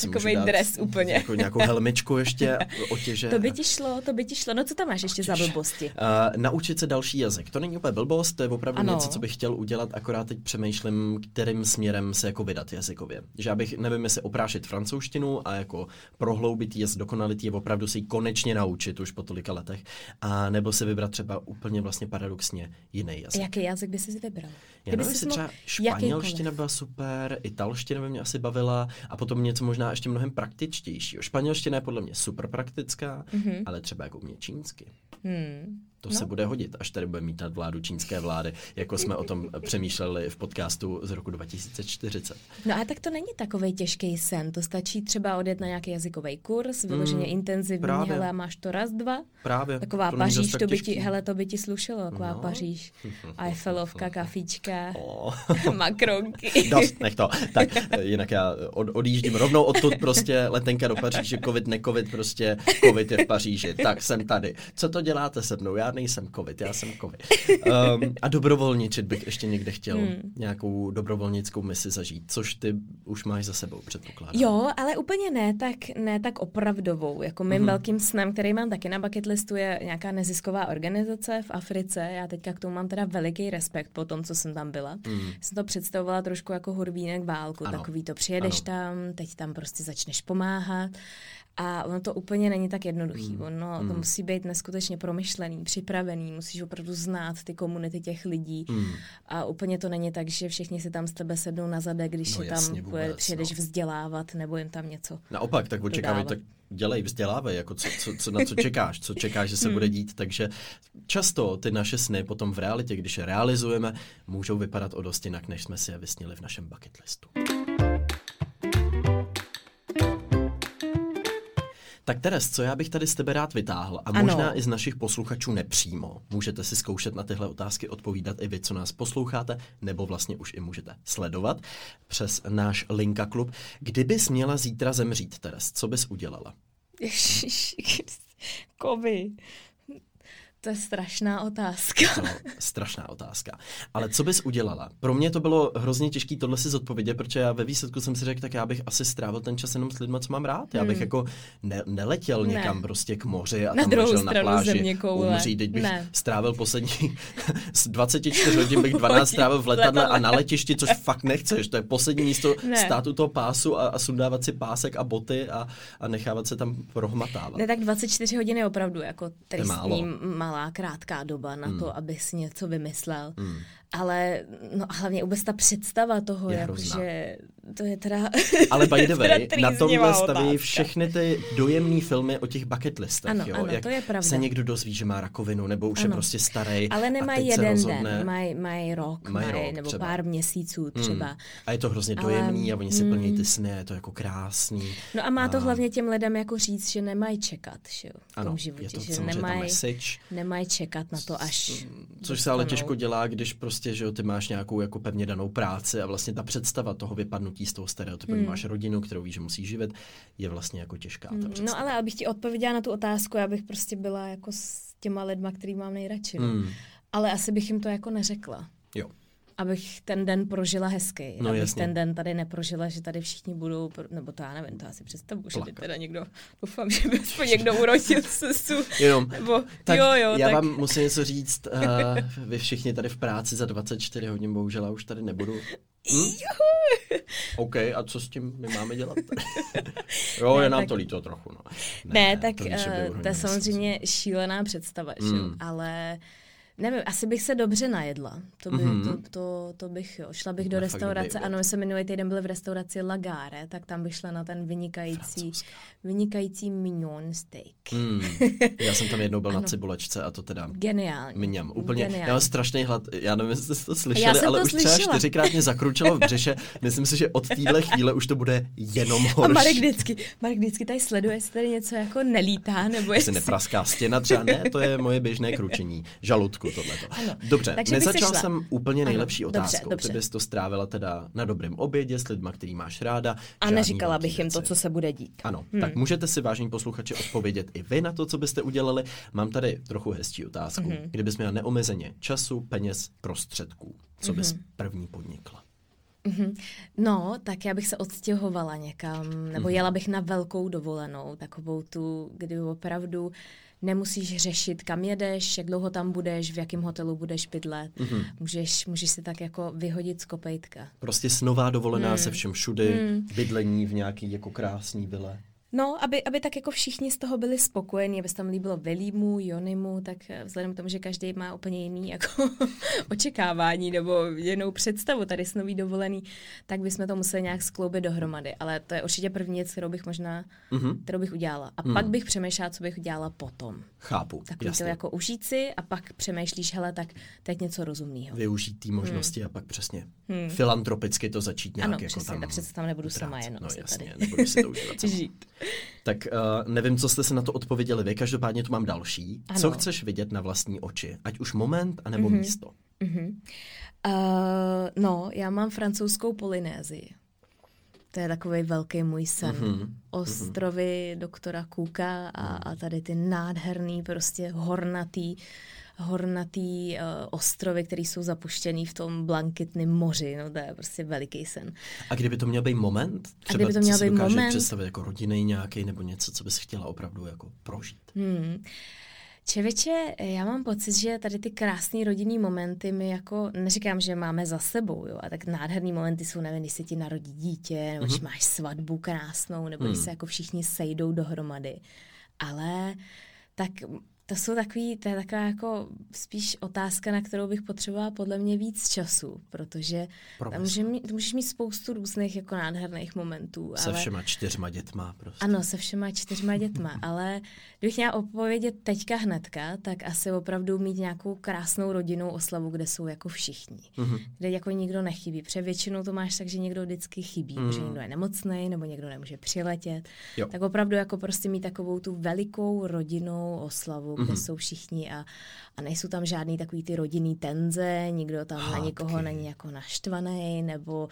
Takový dres úplně. Jako nějakou helmičku ještě otěže. to by ti šlo, to by ti šlo. No co tam máš ještě za blbosti? Uh, naučit se další jazyk. To není úplně blbost, to je opravdu ano. něco, co bych chtěl udělat, akorát teď přemýšlím, kterým směrem se jako vydat jazykově. Že já bych, nevím, jestli oprášit francouzštinu a jako prohloubit je, zdokonalit je, opravdu si ji konečně naučit už po tolika letech. A nebo se vybrat třeba úplně vlastně paradox paradoxně jiný jazyk. Jaký jazyk by si vybral? Já nevím, jestli třeba španělština byla super, italština by mě asi bavila a potom něco možná ještě mnohem praktičtějšího. Španělština je podle mě super praktická, mm-hmm. ale třeba jako mě čínsky. Hmm. To no. se bude hodit, až tady bude mít vládu čínské vlády, jako jsme o tom přemýšleli v podcastu z roku 2040. No a tak to není takový těžký sen, to stačí třeba odjet na nějaký jazykový kurz, vyloženě mm, intenzivní, právě. hele, máš to raz, dva. Právě. Taková to Paříž, to by ti, hele, to by ti slušelo, taková no. Paříž. Eiffelovka, kafíčka, oh. makronky. Dost, nech to. Tak, jinak já od, odjíždím rovnou odtud prostě letenka do Paříže, covid, ne covid, prostě covid je v Paříži. Tak jsem tady. Co to děláte se mnou? Já nejsem covid, já jsem covid. Um, a dobrovolničit bych ještě někde chtěl hmm. nějakou dobrovolnickou misi zažít, což ty už máš za sebou, předpokládám. Jo, ale úplně ne tak, ne tak opravdovou. Jako mým hmm. velkým snem, který mám taky na bucket listu, je nějaká nezisková organizace v Africe. Já teďka k tomu mám teda veliký respekt po tom, co jsem tam byla. Hmm. Jsem to představovala trošku jako hurvínek válku. Ano. Takový to přijedeš ano. tam, teď tam prostě začneš pomáhat. A ono to úplně není tak jednoduchý. Mm. Ono mm. to musí být neskutečně promyšlený, připravený, musíš opravdu znát ty komunity těch lidí. Mm. A úplně to není tak, že všichni si tam z tebe sednou na zadek, když no, je tam vůbec, přijedeš no. vzdělávat nebo jim tam něco Naopak, tak očekávej, tak dělej, vzdělávej, jako co, co, co, na co čekáš, co čekáš, že se mm. bude dít. Takže často ty naše sny potom v realitě, když je realizujeme, můžou vypadat o dost jinak, než jsme si je vysnili v našem bucket listu. Tak Teres, co já bych tady z tebe rád vytáhl a možná ano. i z našich posluchačů nepřímo. Můžete si zkoušet na tyhle otázky odpovídat i vy, co nás posloucháte, nebo vlastně už i můžete sledovat přes náš Linka klub. Kdybys měla zítra zemřít, Teres, co bys udělala? Ježiši, kovy. To je strašná otázka. No, strašná otázka. Ale co bys udělala? Pro mě to bylo hrozně těžké tohle si zodpovědět, protože já ve výsledku jsem si řekl, tak já bych asi strávil ten čas jenom s lidmi, co mám rád. Já bych hmm. jako ne, neletěl ne. někam prostě k moři a na tam ležel na pláži umřít. Teď bych ne. strávil poslední z 24 hodin bych 12 strávil v letadle a na letišti, což fakt nechceš. To je poslední místo ne. státu toho pásu a, a sundávat si pásek a boty a, a nechávat se tam prohmatávat. Ne, tak 24 hodin je opravdu jako tristní malá krátká doba na hmm. to, aby si něco vymyslel. Hmm. Ale no, hlavně vůbec ta představa toho, Je hrozná. že to je teda... Ale by the way, na tomhle staví všechny ty dojemné filmy o těch bucket listech, Ano, jo? ano, Jak to je pravda. se někdo dozví, že má rakovinu, nebo už je Ano. prostě starý. Ale nemají jeden rozhodne, den, mají mají rok, Mají mají, rok nebo třeba. pár měsíců třeba. Hmm. A je to hrozně Ale- dojemný a oni si plní ty hmm. sny, je to jako krásný. No a má to A- hlavně těm lidem jako říct, že nemají čekat že jo, v tom Ano, životě, je to že nemají, nemají čekat na to, až Což se ale těžko dělá, když prostě, že jo, ty máš nějakou jako pevně danou práci a vlastně ta představa toho vypadnutí z toho stereotypu, hmm. máš rodinu, kterou víš, že musíš živit, je vlastně jako těžká ta představa. No ale abych ti odpověděla na tu otázku, já bych prostě byla jako s těma lidma, který mám nejradši. No. Hmm. Ale asi bych jim to jako neřekla. Abych ten den prožila hezky. No, abych jasně. ten den tady neprožila, že tady všichni budou, pro- nebo to já nevím, to asi představu, že by teda někdo, doufám, že by aspoň někdo urodil sesu. Jenom, Nebo, tak jo, jo, já tak. vám musím něco říct, uh, vy všichni tady v práci za 24 hodin, bohužel já už tady nebudu. Hm? OK, a co s tím my máme dělat? jo, Ne, je nám tak- to líto trochu. No. Ne, tak to už to je samozřejmě šílená představa, že jo, Mm. Nevím, asi bych se dobře najedla. To, by, Mhm. to, to, to bych, jo. Šla bych do restaurace, ano, my jsme minulý týden byli v restauraci Lagare, tak tam bych šla na ten vynikající, Francouzská. vynikající mignon steak. Hmm. Já jsem tam jednou byl na Ano. cibulečce a to teda Geniální. Mňam, úplně, Geniální. já mám strašný hlad, já nevím, jestli jste to slyšeli, ale to už třeba slyšela. čtyřikrát mě zakručilo v břiše, myslím si, že od téhle chvíle už to bude jenom A horší. Marek vždycky, Marek vždycky tady sleduje, jestli tady něco jako nelítá, nebo Jestli jestli... nepraská stěna třeba, ne, to je moje běžné kručení žaludku tohleto. Ano. Dobře, Takže nezačal jsem úplně Ano, nejlepší dobře, otázkou. dobře. Ty bys to strávila teda na dobrém obědě s lidma, který máš ráda. A neříkala bych jim to, co se bude dít. Ano, hmm. tak můžete si vážní posluchači odpovědět i vy na to, co byste udělali. Mám tady trochu hezčí otázku. Mhm. Mm-hmm. Kdybys měla neomezeně času, peněz, prostředků, co bys Mhm. první podnikla? No, tak já bych se odstěhovala někam, nebo jela bych na velkou dovolenou, takovou tu, kdy opravdu nemusíš řešit, kam jedeš, jak dlouho tam budeš, v jakém hotelu budeš bydlet. Mm-hmm. Můžeš, můžeš si tak jako vyhodit z kopejtka. Prostě snová dovolená Hmm. se všem všudy, bydlení v nějaký jako krásný vile. No, aby, aby tak jako všichni z toho byli spokojení, aby se tam líbilo Velimu, Jonimu, tak eh, vzhledem k tomu, že každý má úplně jiný jako očekávání nebo jinou představu tady s nový dovolený, tak bychom to museli nějak skloubit dohromady. Ale to je určitě první věc, kterou bych možná, Mhm. kterou bych udělala. A pak bych přemýšlela, co bych udělala potom. Chápu, Takový to jako užít si a pak přemýšlíš, hele, tak teď něco rozumného. Využít té možnosti a pak přesně filantropicky to začít nějak Hmm. Ano, jako přesně, tam tak přece tam nebudu utrácet. sama jenom No jasně, tady. nebudu si to užívat. Žít. Tak uh, nevím, co jste se na to odpověděli vy, každopádně tu mám další. Co Ano. chceš vidět na vlastní oči? Ať už moment, anebo mm-hmm. místo. Uh, no, já mám francouzskou Polynésii. To je takový velký můj sen. Mhm, Ostrovy doktora Kuka a, a tady ty nádherný, prostě hornatý, hornatý uh, ostrovy, které jsou zapuštěný v tom blankitném moři. No to je prostě veliký sen. A kdyby to měl být moment? Třeba kdyby to měl být moment? představit jako rodinný nějaký nebo něco, co bys chtěla opravdu jako prožít. Hmm. Čevěče, já mám pocit, že tady ty krásné rodinný momenty my jako, neříkám, že máme za sebou, jo, a tak nádherný momenty jsou, nevím, když se ti narodí dítě, nebo když máš svatbu krásnou, nebo když se jako všichni sejdou dohromady. Ale tak to jsou takový, to je taková jako spíš otázka, na kterou bych potřebovala podle mě víc času, protože tam může mít, můžeš mít spoustu různých jako nádherných momentů. Se ale... všema čtyřma dětma prostě. Ano, se všema čtyřma dětma, ale kdybych měla odpovědět teďka hnedka, tak asi opravdu mít nějakou krásnou rodinnou oslavu, kde jsou jako všichni. Mhm. Kde jako nikdo nechybí. Protože většinou to máš tak, že někdo vždycky chybí, mm. že někdo je nemocný nebo někdo nemůže přiletět. Jo. Tak opravdu jako prostě mít takovou tu velikou rodinnou oslavu, kde jsou všichni a, a nejsou tam žádný takový ty rodinný tenze, nikdo tam na Hádky. nikoho není jako naštvaný, nebo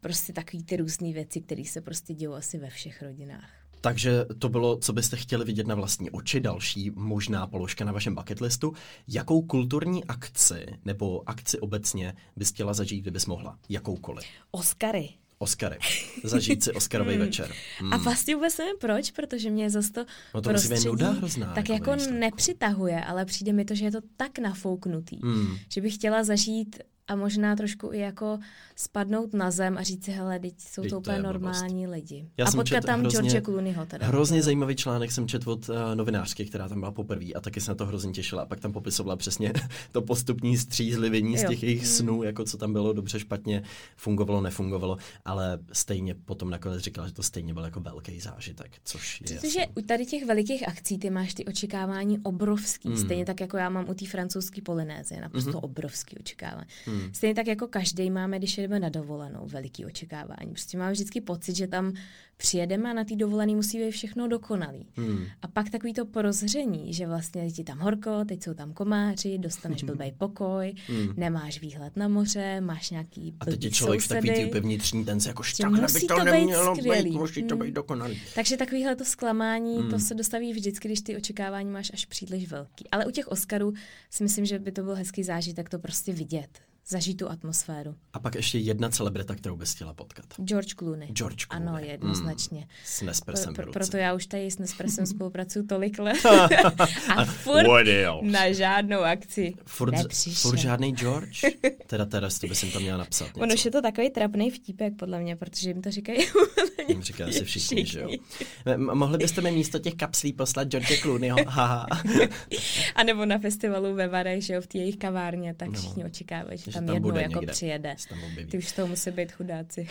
prostě takový ty různé věci, které se prostě dějou asi ve všech rodinách. Takže to bylo, co byste chtěli vidět na vlastní oči, další možná položka na vašem bucket listu. Jakou kulturní akci nebo akci obecně bys chtěla zažít, kdybys mohla? Jakoukoliv. Oscary. Oscary. Zažít si Oscarový večer. A vlastně vůbec nevím proč, protože mě zase to, No to prostředí nuda hrozná, tak jako jako nepřitahuje, ale přijde mi to, že je to tak nafouknutý, Hmm. že bych chtěla zažít a možná trošku i jako spadnout na zem a říct si, hele, teď jsou Vždyť to úplně normální lidi. Já a potkat tam hrozně- George Clooneyho teda. Hrozně zajímavý článek jsem četl od uh, novinářky, která tam byla poprvé a taky se na to hrozně těšila. A pak tam popisovala přesně to postupní střízlivění z těch jejich snů, jako co tam bylo dobře, špatně, fungovalo, nefungovalo, ale stejně potom nakonec říkala, že to stejně byl jako velký zážitek, což je Protože u tady těch velikých akcí ty máš ty očekávání obrovský. Mm. Stejně tak, jako já mám u té francouzské Polynézie, naprosto mm-hmm. obrovský očekávání. Hmm. Mm. Stejně tak, jako každý máme, když jedeme na dovolenou, veliký očekávání. Prostě mám vždycky pocit, že tam přijedeme a na té dovolené musí být všechno dokonalý. Hmm. A pak takový to porozření, že vlastně je ti tam horko, teď jsou tam komáři, dostaneš blbý pokoj, Hmm. nemá výhled na moře, máš nějaký A teď je člověk v takový ty sousedy. vnitřní ten se jako by musí to to být nemělo skvělý. být, musí to Hmm. být dokonalý. Takže takovýhle to zklamání, Hmm. hmm. to se dostaví vždycky, když ty očekávání máš až příliš velký. Ale u těch Oscarů si myslím, že by to byl hezký zážitek to prostě vidět. Zažít tu atmosféru. A pak ještě jedna celebrita, kterou bys chtěla potkat. George Clooney. George Ano, Clooney. Jednoznačně. S Nespressem Pro, proto já už tady s Nespressem spolupracuju tolik let. a furt na žádnou akci Furt, nepřišel. furt žádný George? Teda Teres, to by jsem tam měla napsat něco. Ono už je to takový trapný vtípek, podle mě, protože jim to říkají Jim říká asi všichni, že jo. Mohli byste mi místo těch kapslí poslat George Clooneyho? Haha. A nebo na festivalu ve Varech, že jo, v té jejich kavárně, tak No. všichni očekávají, že Že tam tam jednou jako někde. přijede. Ty už to musí být chudáci.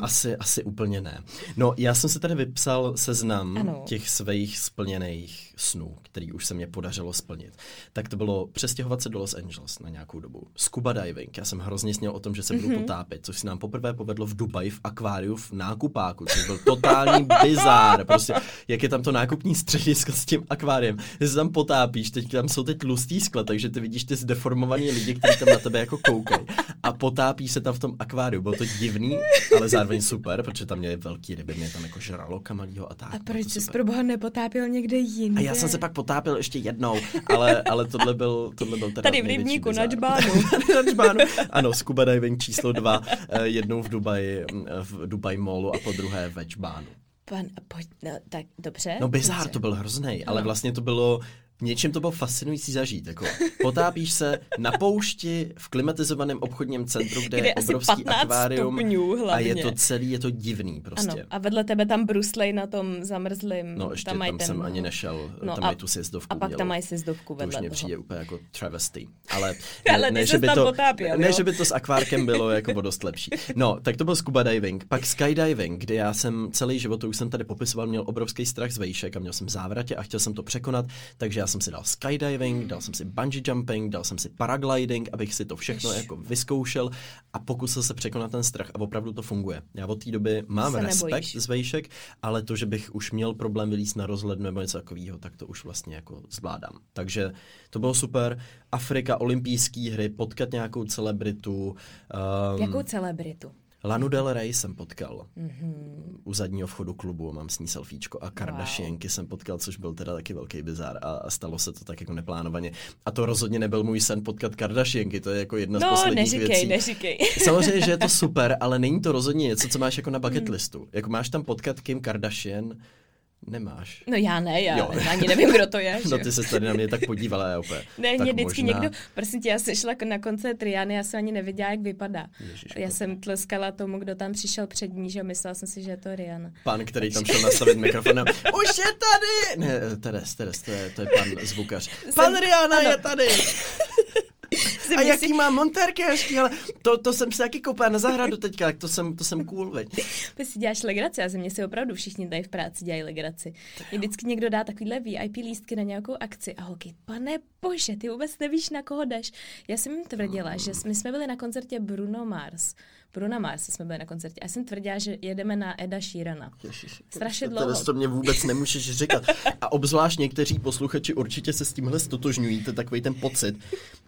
Asi, asi úplně ne. No, já jsem se tady vypsal seznam Ano. těch svých splněných snů, který už se mě podařilo splnit. Tak to bylo přestěhovat se do Los Angeles na nějakou dobu. Scuba diving. Já jsem hrozně sněl o tom, že se budu Mhm. potápět, což se nám poprvé povedlo v Dubaji v akváriu v nákupáku, což byl totální bizár. Prostě, jak je tam to nákupní středisko s tím akváriem. Ty se tam potápíš, teď tam jsou teď tlustý skla, takže ty vidíš ty zdeformovaný lidi, kteří tam na tebe jako koukají. A potápí se tam v tom akváriu. Bylo to divný, ale zároveň super, protože tam měli velký ryby, mě tam jako žraloka malýho a tak. A proč jsi super. pro boha nepotápěl někde jinde? Já jsem se pak potápěl ještě jednou, ale, ale tohle byl, tohle byl teda Tady v rybníku na džbánu. na džbánu. Ano, scuba diving číslo dva, eh, jednou v Dubaji, mm, v Dubai Mallu a po druhé ve džbánu. Pan, pojď, no, tak dobře. No bizár dobře. to byl hrozný, ale vlastně to bylo něčem to bylo fascinující zažít. Jako potápíš se na poušti v klimatizovaném obchodním centru, kde, Kde je obrovský 15 akvárium a je to celý, je to divný prostě. Ano, a vedle tebe tam bruslej na tom zamrzlým. No ještě tam, tam ten, jsem ani nešel, No tam a- mají tu sjezdovku. A pak udělal. tam mají sezdovku To už vedle mě toho. přijde úplně jako travesty. Ale, Ale ty že by to, potápěl, ne, jo? že by to s akvárkem bylo jako dost lepší. No, tak to byl scuba diving. Pak skydiving, kde já jsem celý život, to už jsem tady popisoval, měl obrovský strach z vejšek a měl jsem závratě a chtěl jsem to překonat, takže já jsem si dal skydiving, dal jsem si bungee jumping, dal jsem si paragliding, abych si to všechno Jež. jako vyzkoušel a pokusil se překonat ten strach a opravdu to funguje. Já od té doby mám Se respekt nebojíš. z vejšek, ale to, že bych už měl problém vylíst na rozhlednu nebo něco takového, tak to už vlastně jako zvládám. Takže to bylo super. Afrika, olympijské hry, potkat nějakou celebritu. Um, Jakou celebritu? Lanu Del Rey jsem potkal Mhm. u zadního vchodu klubu, mám s ní selfiečko a Kardashianky jsem potkal, což byl teda taky velký bizár a, a stalo se to tak jako neplánovaně. A to rozhodně nebyl můj sen potkat Kardashianky, to je jako jedna z No, posledních neříkej, věcí. neříkej. Samozřejmě, že je to super, ale není to rozhodně něco, co máš jako na Hmm. bucket listu. Jako máš tam potkat Kim Kardashian, nemáš. No já ne, já Jo. ani nevím, kdo to je. že No ty se tady na mě tak podívala, já opět. Ne, tak mě vždycky možná... někdo, prosím tě, já jsem šla na koncert Riany, já jsem ani nevěděla, jak vypadá. Ježiško. Já jsem tleskala tomu, kdo tam přišel před ní, že myslela jsem si, že je to Rihanna. Pán, který tam šel nastavit mikrofon. Už je tady! Ne, Teres, Teres, to je, to je pan zvukař. Pan Rihanna ano. je tady! Si A myslí- jaký má montérky hezký, ale to, to jsem si taky koupil na zahradu teďka, tak to jsem, to jsem cool, veď. Ty si děláš legraci, a ze mě si opravdu všichni tady v práci dělají legraci. Mě vždycky někdo dá takovýhle VIP lístky na nějakou akci a holky, pane bože, ty vůbec nevíš, na koho jdeš. Já jsem jim tvrdila, že my jsme byli na koncertě Bruno Mars. Bruno Mars jsme byli na koncertě. A já jsem tvrdila, že jedeme na Eda. Ježiš, Strašně to- dlouho. To, to mě vůbec nemůžeš říkat. A obzvlášť někteří posluchači určitě se s tímhle stotožňují, to je takový ten pocit,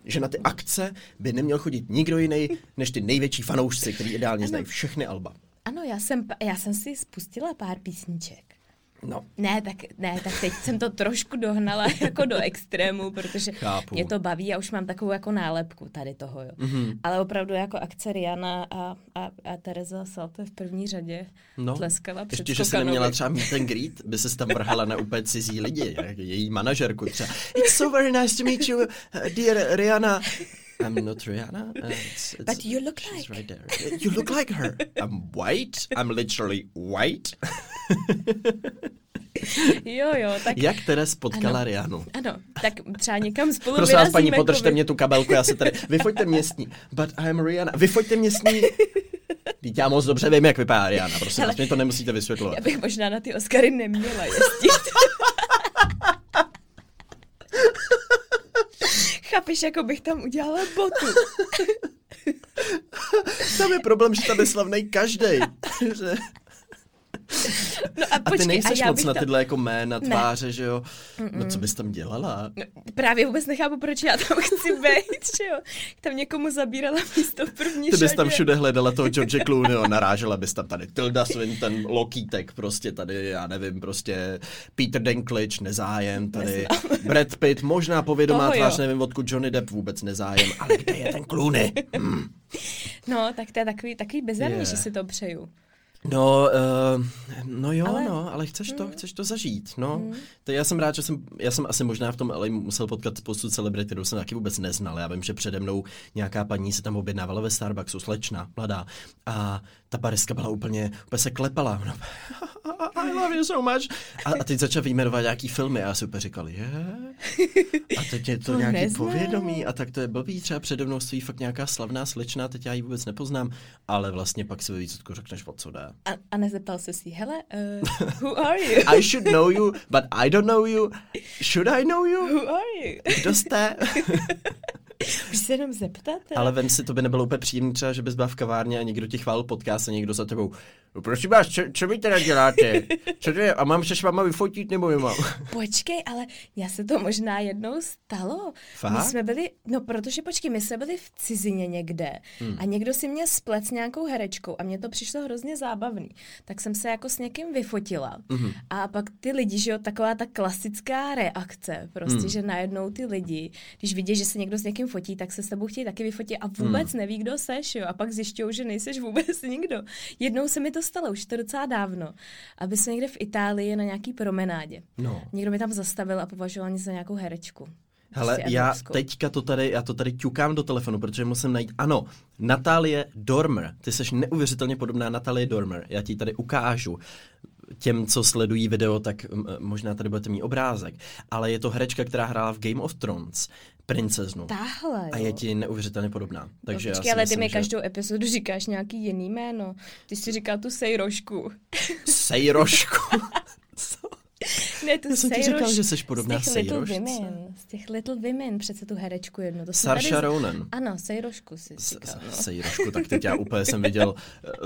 že na ty akce by neměl chodit nikdo jiný než ty největší fanoušci, který ideálně znají všechny alba. Ano, já jsem, já jsem si spustila pár písniček. No, Ne, tak, ne, tak teď jsem to trošku dohnala jako do extrému, protože Chápu. mě to baví a už mám takovou jako nálepku tady toho, jo. Mhm. Mm-hmm. Ale opravdu jako akce Riana a, a, a Teresa Salte v první řadě no. tleskala před Ještě, že si Skokanovi. neměla třeba meet and greet, by se tam vrhala na úplně cizí lidi, její manažerku třeba. It's so very nice to meet you, uh, dear Rihanna. I'm not Rihanna. Uh, it's, it's, But you look like. right there. You look like her. I'm white. I'm literally white. Jo, jo, tak Jak Teres potkala Ano. Rihannu? ano, tak třeba někam spolu Prosím vás, paní, vyrazíme, podržte jako mě tu kabelku, já se tady... Vyfoďte mě s ní. But I'm Rihanna. Vyfoďte mě s ní. Vždyť já moc dobře vím, jak vypadá Rihanna. Prosím vás, mě to nemusíte vysvětlovat. Já bych možná na ty Oscary neměla jezdit. Chápeš, jako bych tam udělala botu. Tam je problém, že tam je slavnej každej. No a, A počkej, ty nejseš a já moc na tyhle jako jména, tváře, že jo? No co bys tam dělala? No, právě vůbec nechápu, proč já tam chci být, že jo. Tam někomu zabírala místo v první Ty bys tam všude hledala toho George Clooneyho, narážela bys tam tady Tilda Swinton, Lokítek, prostě tady, já nevím, prostě Peter Dinklage, nezájem, tady Brad Pitt, možná povědomá Toho jo. tvář, nevím odkud Johnny Depp, vůbec nezájem, ale kde je ten Clooney? Hmm. No, tak to je takový, takový bizarní, Je. že si to přeju. No, uh, no jo, ale... Ale- no, ale chceš to, Mm. chceš to zažít, no. Mm. To já jsem rád, že jsem, já jsem asi možná v tom LA musel potkat spoustu celebrit, kterou jsem taky vůbec neznal. Já vím, že přede mnou nějaká paní se tam objednávala ve Starbucksu, slečna, mladá, a ta baristka byla úplně, úplně se klepala. No, I love you so much. A, a teď začal vyjmenovat nějaký filmy a já si úplně říkal, je? A teď je to To nějaký neznám. povědomí a tak to je blbý, třeba přede mnou stojí fakt nějaká slavná slečna, teď já ji vůbec nepoznám, ale vlastně pak si ve výsledku řekneš, o co jde. A, a nezeptal se si, hele, uh, who are you? I should know you, but I don't know you. Should I know you? Who are you? Kdo jste? Už se jenom zeptat? teda? Ale vem si, to by nebylo úplně příjemné třeba, že bys byla v kavárně a někdo ti chválil podcast a někdo za tebou. No, prosím vás, co, co vy teda děláte? Co to je? A mám se s váma vyfotit nebo nemám? Počkej, ale já se to možná jednou stalo. Fakt? My jsme byli, no protože počkej, my jsme byli v cizině někde hmm. a někdo si mě splet s nějakou herečkou a mně to přišlo hrozně zábavný. Tak jsem se jako s někým vyfotila Mhm. a pak ty lidi, že jo, taková ta klasická reakce, prostě, Hmm. že najednou ty lidi, když vidí, že se někdo s někým fotí, tak se s tebou chtějí taky vyfotit a vůbec neví, kdo seš, jo, a pak zjišťují, že nejseš vůbec nikdo. Jednou se mi to stalo, už to docela dávno, aby jsme někde v Itálii na nějaký promenádě. No. Někdo mi tam zastavil a považoval mě za nějakou herečku. Hele, Prostě já teďka to tady, já to tady ťukám do telefonu, protože musím najít, ano, Natálie Dormer, ty jsi neuvěřitelně podobná Natálie Dormer, já ti tady ukážu těm, co sledují video, tak možná tady budete mít obrázek, ale je to herečka, která hrála v Game of Thrones, princeznu. Tahle, jo. A je ti neuvěřitelně podobná. Takže no, já počkej, ale ty myslím, mi že... každou epizodu říkáš nějaký jiný jméno. Ty jsi říkal tu Sejrošku. Sejrošku. ne, tu Já jsem ti říkal, že jsi podobná Z těch Little Sejrošce. Women. Z těch Little Women, přece tu herečku jednu. To Sarsha tady... Ronan. Ano, Sejrošku si říkal. No. Sejrošku, tak teď já úplně jsem viděl,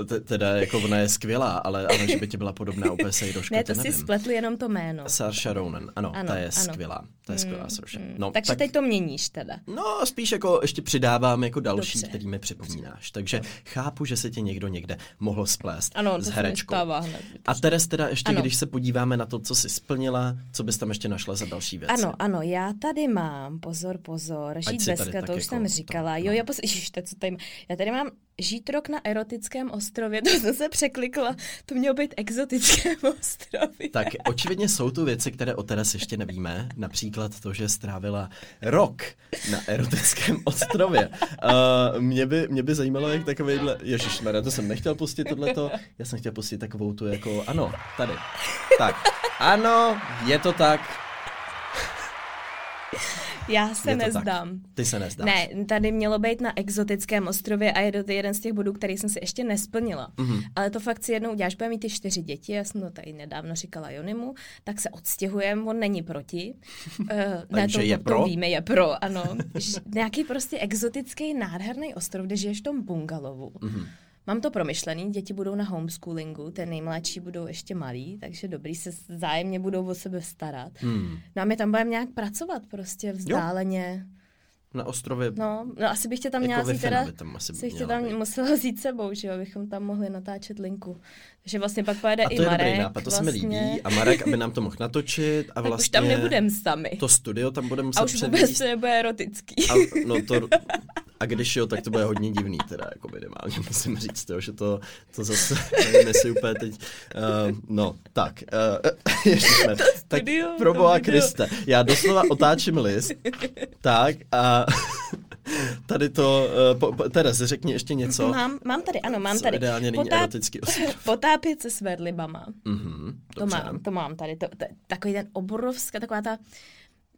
eh, te- teda jako ona je skvělá, ale, ale že by ti byla podobná úplně Sejroška, Ne, to to si nevím. spletli jenom to jméno. Sarsha Ronan, ano, Ano, ta je ano. skvělá, ta je skvělá Sarsha. No, Takže tak, teď to měníš teda. no, spíš jako ještě přidávám jako další, Dobře. který mi připomínáš. Takže chápu, že se tě někdo někde mohl splést Ano, to s herečkou. A Teres teda ještě, když se podíváme na to, co jsi splnila, co bys tam ještě našla za další věci? Ano, ano, já tady mám, pozor, pozor, žít si bez to už jako jsem to, říkala. no. Jo, já, pos... Ježiš, to, co tady mám. já tady mám žít rok na erotickém ostrově, to jsem se překlikla, to mělo být exotickém ostrově. Tak očividně jsou tu věci, které o Teres ještě nevíme, například to, že strávila rok na erotickém ostrově. Uh, mě, by, mě by zajímalo, jak takovýhle, ježišmarja, to jsem nechtěl pustit tohleto, já jsem chtěl pustit takovou tu jako, ano, tady, tak, ano, je to tak, Já se je nezdám. tak. Ty se nezdáš. Ne, tady mělo být na exotickém ostrově a je to jeden z těch bodů, který jsem si ještě nesplnila. Mhm. Ale to fakt si jednou uděláš, bude mít ty čtyři děti, já jsem to tady nedávno říkala Jonimu, tak se odstěhujeme, on není proti. Uh, ne, to, je to, pro? to víme, je pro, ano. Ž- Nějaký prostě exotický, nádherný ostrov, kde žiješ v tom bungalovu. Mhm. Mám to promyšlený, děti budou na homeschoolingu, ten nejmladší budou ještě malí, takže dobrý se zájemně budou o sebe starat. Hmm. No a my tam budeme nějak pracovat prostě vzdáleně. Na ostrově No, no asi bych tě tam měla jako vzít wi teda, tam asi si tě měla tam musela vzít sebou, že jo, abychom tam mohli natáčet linku. Takže vlastně pak pojede A to i je Marek. dobrý nápad, to se mi vlastně. líbí. A Marek, aby nám to mohl natočit a Tak vlastně už tam nebudem sami. to studio tam budeme muset a už vůbec převíst. to nebude erotický. A, no to, a když jo, tak to bude hodně divný, teda jako minimálně musím říct, jo, že to, to zase, nevím, jestli úplně teď, uh, no, tak, uh, ježišme, tak studio, pro to boha. Kriste, já doslova otáčím list, tak a Tady to, uh, po, Teres, řekni ještě něco. Mám, mám tady, ano, mám tady. ideálně není erotický ostrov. Potápět se s vedlibama. Mhm, To mám, to mám tady. To, to, takový ten obrovský, taková ta,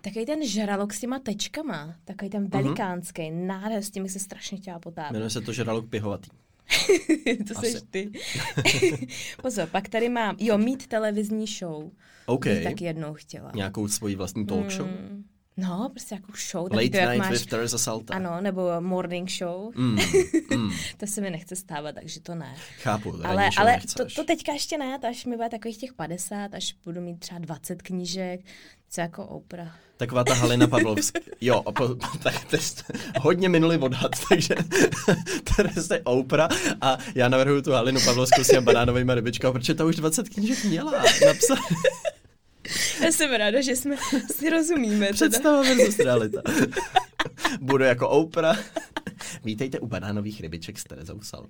takový ten žralok s těma tečkama, takový ten velikánský, mm-hmm. nádher, s tím bych se strašně chtěla potápět. Jmenuje se to žralok pihovatý. to Asi. seš ty. Pozor, pak tady mám, jo, mít televizní show. OK. Bych taky jednou chtěla. Nějakou svoji vlastní talk show. Mm, No, prostě jako show. Late to, jak Night máš, with Teresa Salta. Ano, nebo morning show. Mm, mm, To se mi nechce stávat, takže to ne. chápu, Ale, ale to, nechceš. to teďka ještě ne, to až mi bude takových těch 50, až budu mít třeba 20 knížek, co jako Oprah. Taková ta Halina Pavlovská. Jo, a po, tak to jste hodně minulý odhad, takže Teresa je Oprah a já navrhuju tu Halinu Pavlovskou s těma banánovými rybičkami, protože ta už 20 knížek měla napsat. Já jsem ráda, že jsme si rozumíme. Teda. Představa versus realita. Budu jako Oprah. Vítejte u banánových rybiček s Terezou Salt.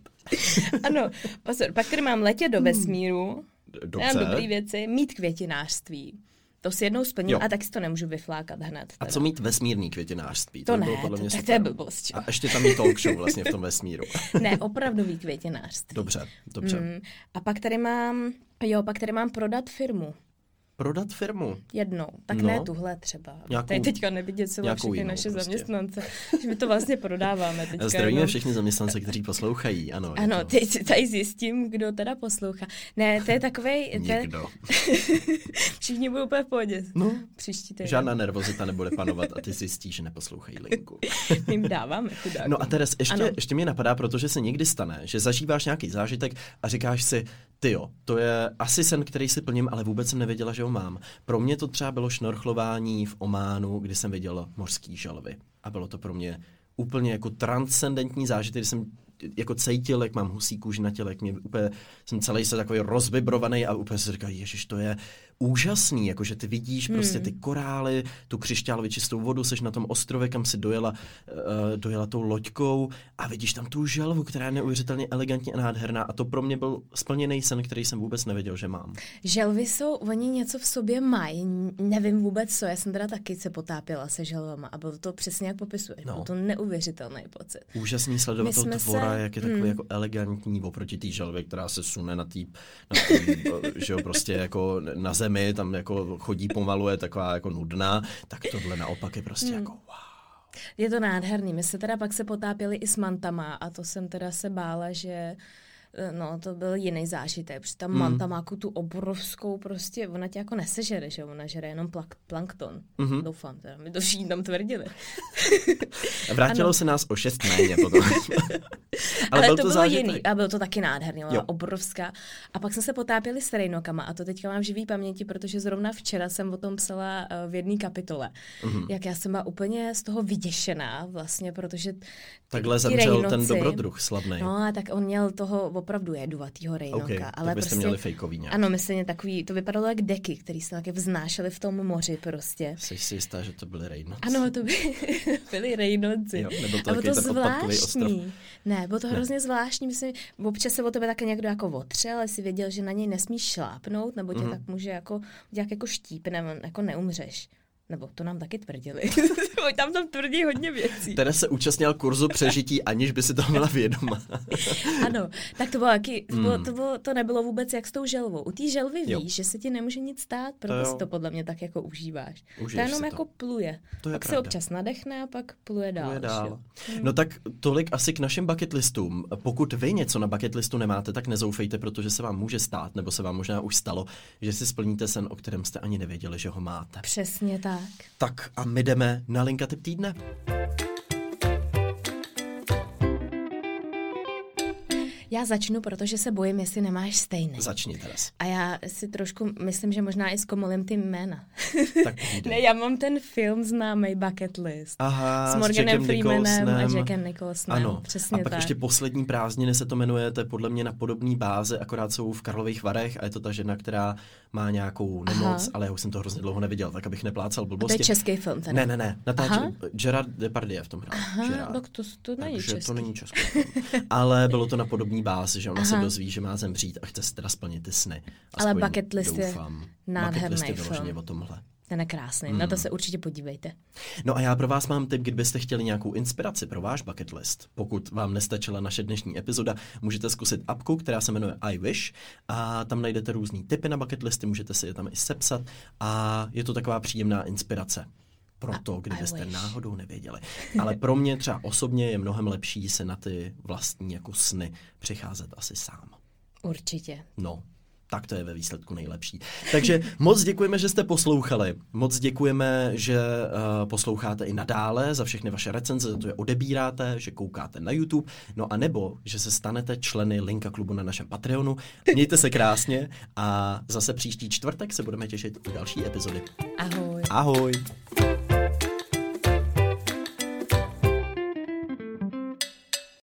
Ano, pozor, pak tady mám letět do vesmíru, Dobře. Mám dobrý věci, mít květinářství. To si jednou splním Jo. a tak si to nemůžu vyflákat hned. A teda. co mít vesmírný květinářství? To by ne, bylo podle to, mě tak to super. je blbost. čo? A ještě tam je talk show vlastně v tom vesmíru. Ne, opravdový květinářství. Dobře, dobře. Mm, a pak tady mám, jo, pak tady mám prodat firmu. Prodat firmu. Jednou. Tak No. ne tuhle třeba. Nějakou- Tady teďka nevidět celou všechny jinou naše prostě. zaměstnance. Že my to vlastně prodáváme teďka. Zdravíme jenom. všichni zaměstnance, kteří poslouchají. Ano, Ano, to teď si tady zjistím, kdo teda poslouchá. Ne, to je je, Někdo. všichni budou úplně v pohodě. No, Příští týden. žádná nervozita nebude panovat a ty zjistíš, že neposlouchají linku. My jim dáváme chudákům. No a Teres, ještě, Ano. ještě mě napadá, protože se někdy stane, že zažíváš nějaký zážitek a říkáš si, ty jo, to je asi sen, který si plním, ale vůbec jsem nevěděla, že ho mám. Pro mě to třeba bylo šnorchlování v Ománu, kdy jsem viděl mořský želvy. A bylo to pro mě úplně jako transcendentní zážitek, kdy jsem jako cítil, jak mám husí kůži na těle, jak mě úplně, jsem celý se takový rozvibrovaný a úplně si říkal, ježiš, to je úžasný, jakože ty vidíš Hmm. prostě ty korály, tu křišťálově čistou vodu, seš na tom ostrově, kam si dojela, uh, dojela tou loďkou a vidíš tam tu želvu, která je neuvěřitelně elegantní a nádherná a to pro mě byl splněný sen, který jsem vůbec nevěděl, že mám. Želvy jsou, oni něco v sobě mají, nevím vůbec co, já jsem teda taky se potápěla se želvama a bylo to přesně jak popisuješ, No. byl to neuvěřitelný pocit. Úžasný sledovat toho tvora, se- jak je takový hmm. jako elegantní oproti té želvě, která se sune na tý, na tý že jo, prostě jako na zemi, tam jako chodí pomalu, je taková jako nudná, tak tohle naopak je prostě Hmm. jako wow. Je to nádherný, my se teda pak se potápěli i s mantama a to jsem teda se bála, že eh, No, to byl jiný zážitek, protože ta manta má tu obrovskou prostě, ona tě jako nesežere, že ona žere jenom plak, plankton. Mhm. Doufám teda, my to všichni tam tvrdili. Vrátilo Ano. se nás o šest méně potom. Ale, byl to, bylo zážitek. jiný a byl to taky nádherný, Jo. byla obrovská. A pak jsme se potápěli s rejnokama a to teďka mám živý paměti, protože zrovna včera jsem o tom psala eh, v jedné kapitole. Mhm. Jak já jsem byla úplně z toho vyděšená vlastně, protože ty- Takhle zemřel ten rejnoci- dobrodruh slavný. No a tak on měl toho opravdu jedovatýho rejnoka. OK, ale tak byste prostě, měli fejkový nějak. Ano, myslím, takový, to vypadalo jak deky, které se taky vznášely v tom moři prostě. Jsi si jistá, že to byly Reynolds? Ano, to by byli rejnoci. Jo, nebyl to A bylo to ten zvláštní. Ne, bylo to hrozně zvláštní. Myslím, občas se o tebe také někdo jako otřel, ale si věděl, že na něj nesmíš šlápnout, nebo tě Mhm. tak může jako udělat jako štípne, jako neumřeš. Nebo to nám taky tvrdili. Tam tam tvrdí hodně věcí. Teda se účastnil kurzu přežití, aniž by si to měla vědoma. Ano, tak to bylo taky, to, bylo, Mm. to, bylo, to nebylo vůbec jak s tou želvou. U té želvy Jo. víš, že se ti nemůže nic stát, proto jo. si to podle mě tak jako užíváš. Užiješ to jenom to. jako pluje. To je pak se pravda. občas nadechne a pak pluje dál. Pluje dál. jo. No tak tolik asi k našim bucket listům. Pokud vy něco na bucket listu nemáte, tak nezoufejte, protože se vám může stát, nebo se vám možná už stalo, že si splníte sen, o kterém jste ani nevěděli, že ho máte. Přesně tak. Tak a my jdeme na linka tip týdne. Já začnu, protože se bojím, jestli nemáš stejný. Začni teraz. A já si trošku myslím, že možná i zkomolím ty jména. Tak ne, já mám ten film známý Bucket List. Aha, s Morganem Jackem Freemanem a Nicholsonem. Jackem Nicholsonem. Ano, Přesně a pak tak. ještě poslední prázdniny se to jmenuje, to je podle mě na podobné báze, akorát jsou v Karlových Varech a je to ta žena, která má nějakou nemoc, Aha. ale já už jsem to hrozně dlouho neviděl, tak abych neplácal A to je blbosti. český film teda. Ne, ne, ne, natáčí. Gerard Depardieu v tom hrál. Aha, Gerard. tak to, to není Takže český. to není český film. Ale bylo to na podobný bázi, že ona se Aha. dozví, že má zemřít a chce si teda splnit ty sny. Ale Aspoň bucket list je doufám. nádherný bucket list je film. o tomhle. Ten je krásný, mm. na to se určitě podívejte. No a já pro vás mám tip, kdybyste chtěli nějakou inspiraci pro váš bucket list. Pokud vám nestačila naše dnešní epizoda, můžete zkusit apku, která se jmenuje iWish a tam najdete různé typy na bucket listy, můžete si je tam i sepsat a je to taková příjemná inspirace pro to, kdybyste náhodou nevěděli. Ale pro mě třeba osobně je mnohem lepší se na ty vlastní jako sny přicházet asi sám. Určitě. No, tak to je ve výsledku nejlepší. Takže moc děkujeme, že jste poslouchali. Moc děkujeme, že uh, posloucháte i nadále za všechny vaše recenze, za to, že odebíráte, že koukáte na YouTube, no a nebo, že se stanete členy Linka klubu na našem Patreonu. Mějte se krásně a zase příští čtvrtek se budeme těšit u další epizody. Ahoj. Ahoj.